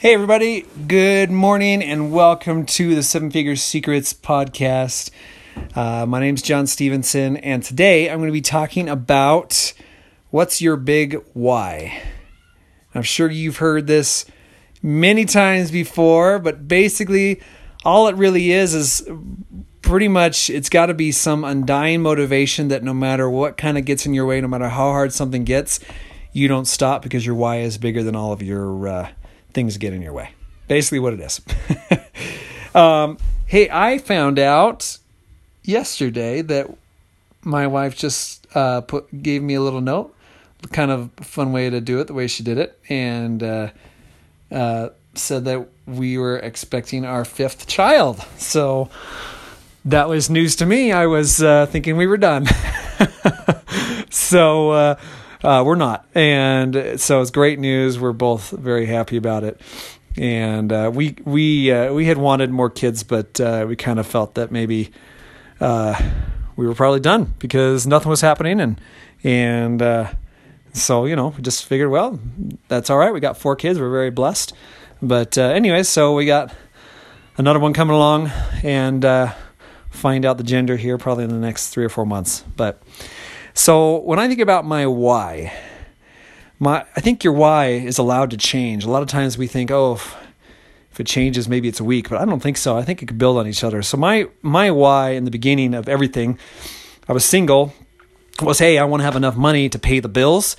Hey, everybody. Good morning and welcome to the Seven Figure Secrets podcast. Uh, my name is John Stevenson, and today I'm going to be talking about what's your big why. I'm sure you've heard this many times before, but basically, all it really is is pretty much it's got to be some undying motivation that no matter what kind of gets in your way, no matter how hard something gets, you don't stop because your why is bigger than all of your. Uh, things get in your way. Basically, what it is. um, hey, I found out yesterday that my wife just uh, put gave me a little note, kind of fun way to do it, the way she did it, and uh, uh, said that we were expecting our fifth child. So that was news to me. I was uh, thinking we were done. so uh, we're not, and so it's great news. We're both very happy about it, and uh, we we uh, we had wanted more kids, but uh, we kind of felt that maybe uh, we were probably done because nothing was happening, and and uh, so you know we just figured, well, that's all right. We got four kids. We're very blessed, but anyway, so we got another one coming along, and find out the gender here probably in the next three or four months, but. So when I think about my why, my I think your why is allowed to change. A lot of times we think, oh, if, if it changes, maybe it's a weak, but I don't think so. I think it could build on each other. So my my why in the beginning of everything, I was single, was hey, I want to have enough money to pay the bills.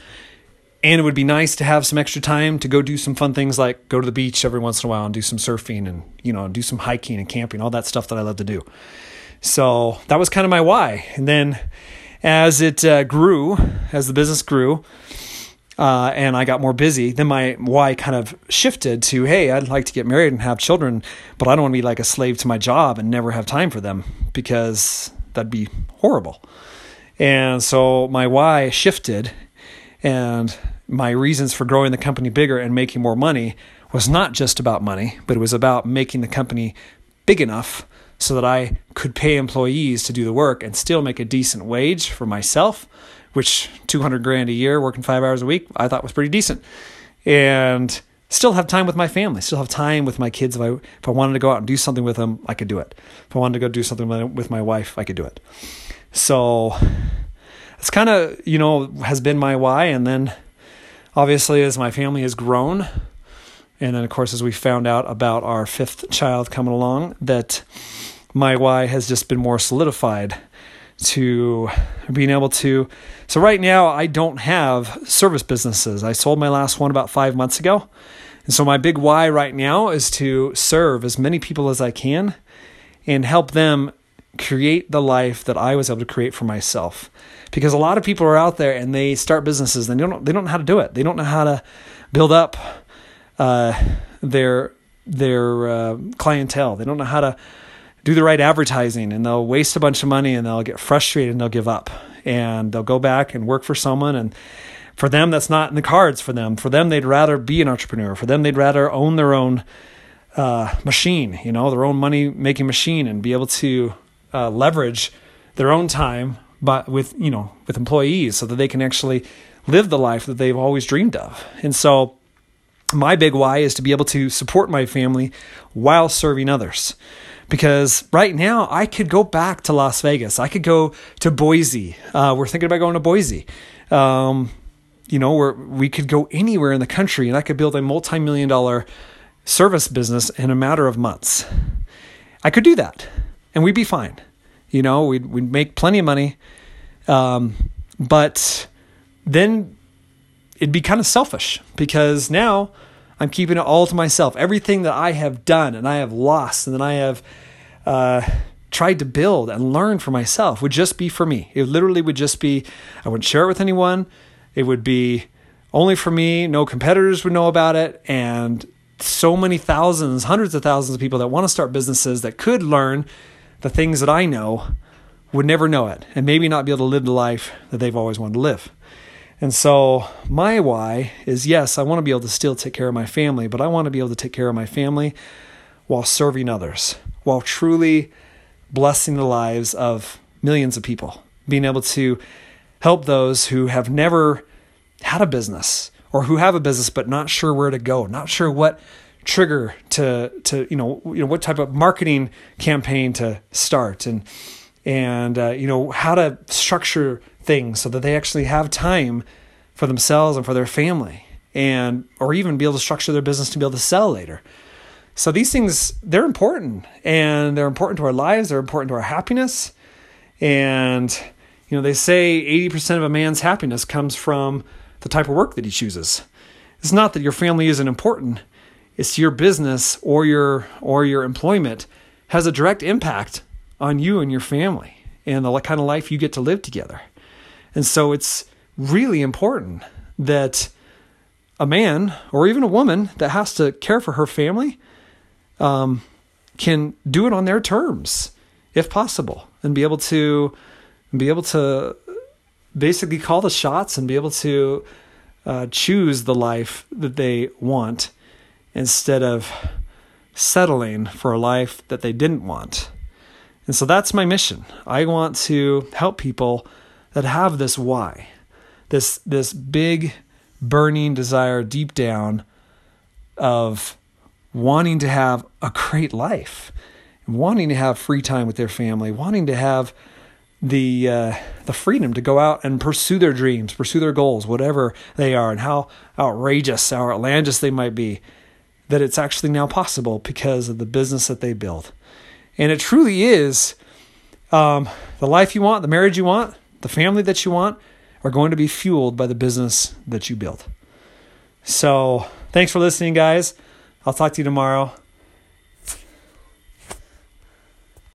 And it would be nice to have some extra time to go do some fun things like go to the beach every once in a while and do some surfing and you know do some hiking and camping, all that stuff that I love to do. So that was kind of my why. And then as it uh, grew, as the business grew, uh, and I got more busy, then my why kind of shifted to, hey, I'd like to get married and have children, but I don't want to be like a slave to my job and never have time for them because that'd be horrible. And so my why shifted, and my reasons for growing the company bigger and making more money was not just about money, but it was about making the company big enough so that I could pay employees to do the work and still make a decent wage for myself, which 200 grand a year working 5 hours a week I thought was pretty decent. And still have time with my family, still have time with my kids if I if I wanted to go out and do something with them, I could do it. If I wanted to go do something with my wife, I could do it. So it's kind of, you know, has been my why and then obviously as my family has grown and then of course as we found out about our fifth child coming along that my why has just been more solidified to being able to. So, right now, I don't have service businesses. I sold my last one about five months ago. And so, my big why right now is to serve as many people as I can and help them create the life that I was able to create for myself. Because a lot of people are out there and they start businesses and they don't they don't know how to do it. They don't know how to build up uh, their their uh, clientele. They don't know how to do the right advertising and they'll waste a bunch of money and they'll get frustrated and they'll give up. And they'll go back and work for someone and for them that's not in the cards for them. For them they'd rather be an entrepreneur. For them they'd rather own their own uh, machine you know their own money making machine and be able to uh, leverage their own time but with you know with employees so that they can actually live the life that they've always dreamed of. And so my big why is to be able to support my family while serving others because right now I could go back to Las Vegas. I could go to Boise. Uh, we're thinking about going to Boise. Um, you know, where we could go anywhere in the country, and I could build a multi-million dollar service business in a matter of months. I could do that, and we'd be fine. You know, we'd we'd make plenty of money, um, but then it'd be kind of selfish because now I'm keeping it all to myself. Everything that I have done and I have lost and that I have uh, tried to build and learn for myself would just be for me. It literally would just be, I wouldn't share it with anyone. It would be only for me. No competitors would know about it. And so many thousands, hundreds of thousands of people that want to start businesses that could learn the things that I know would never know it and maybe not be able to live the life that they've always wanted to live. And so my why is yes, I want to be able to still take care of my family, but I want to be able to take care of my family while serving others, while truly blessing the lives of millions of people, being able to help those who have never had a business or who have a business but not sure where to go, not sure what trigger to to you know you know what type of marketing campaign to start. And and uh, you know how to structure things so that they actually have time for themselves and for their family and or even be able to structure their business to be able to sell later. So these things they're important and they're important to our lives they're important to our happiness. And you know they say 80% of a man's happiness comes from the type of work that he chooses. It's not that your family isn't important it's your business or your or your employment has a direct impact on you and your family and the kind of life you get to live together. And so it's really important that a man or even a woman that has to care for her family um, can do it on their terms, if possible, and be able to be able to basically call the shots and be able to uh, choose the life that they want instead of settling for a life that they didn't want. And so that's my mission. I want to help people that have this why, this this big burning desire deep down of wanting to have a great life, wanting to have free time with their family, wanting to have the uh, the freedom to go out and pursue their dreams, pursue their goals, whatever they are, and how outrageous, how outlandish they might be that it's actually now possible because of the business that they build. And it truly is um, the life you want, the marriage you want, the family that you want are going to be fueled by the business that you build. So, thanks for listening, guys. I'll talk to you tomorrow.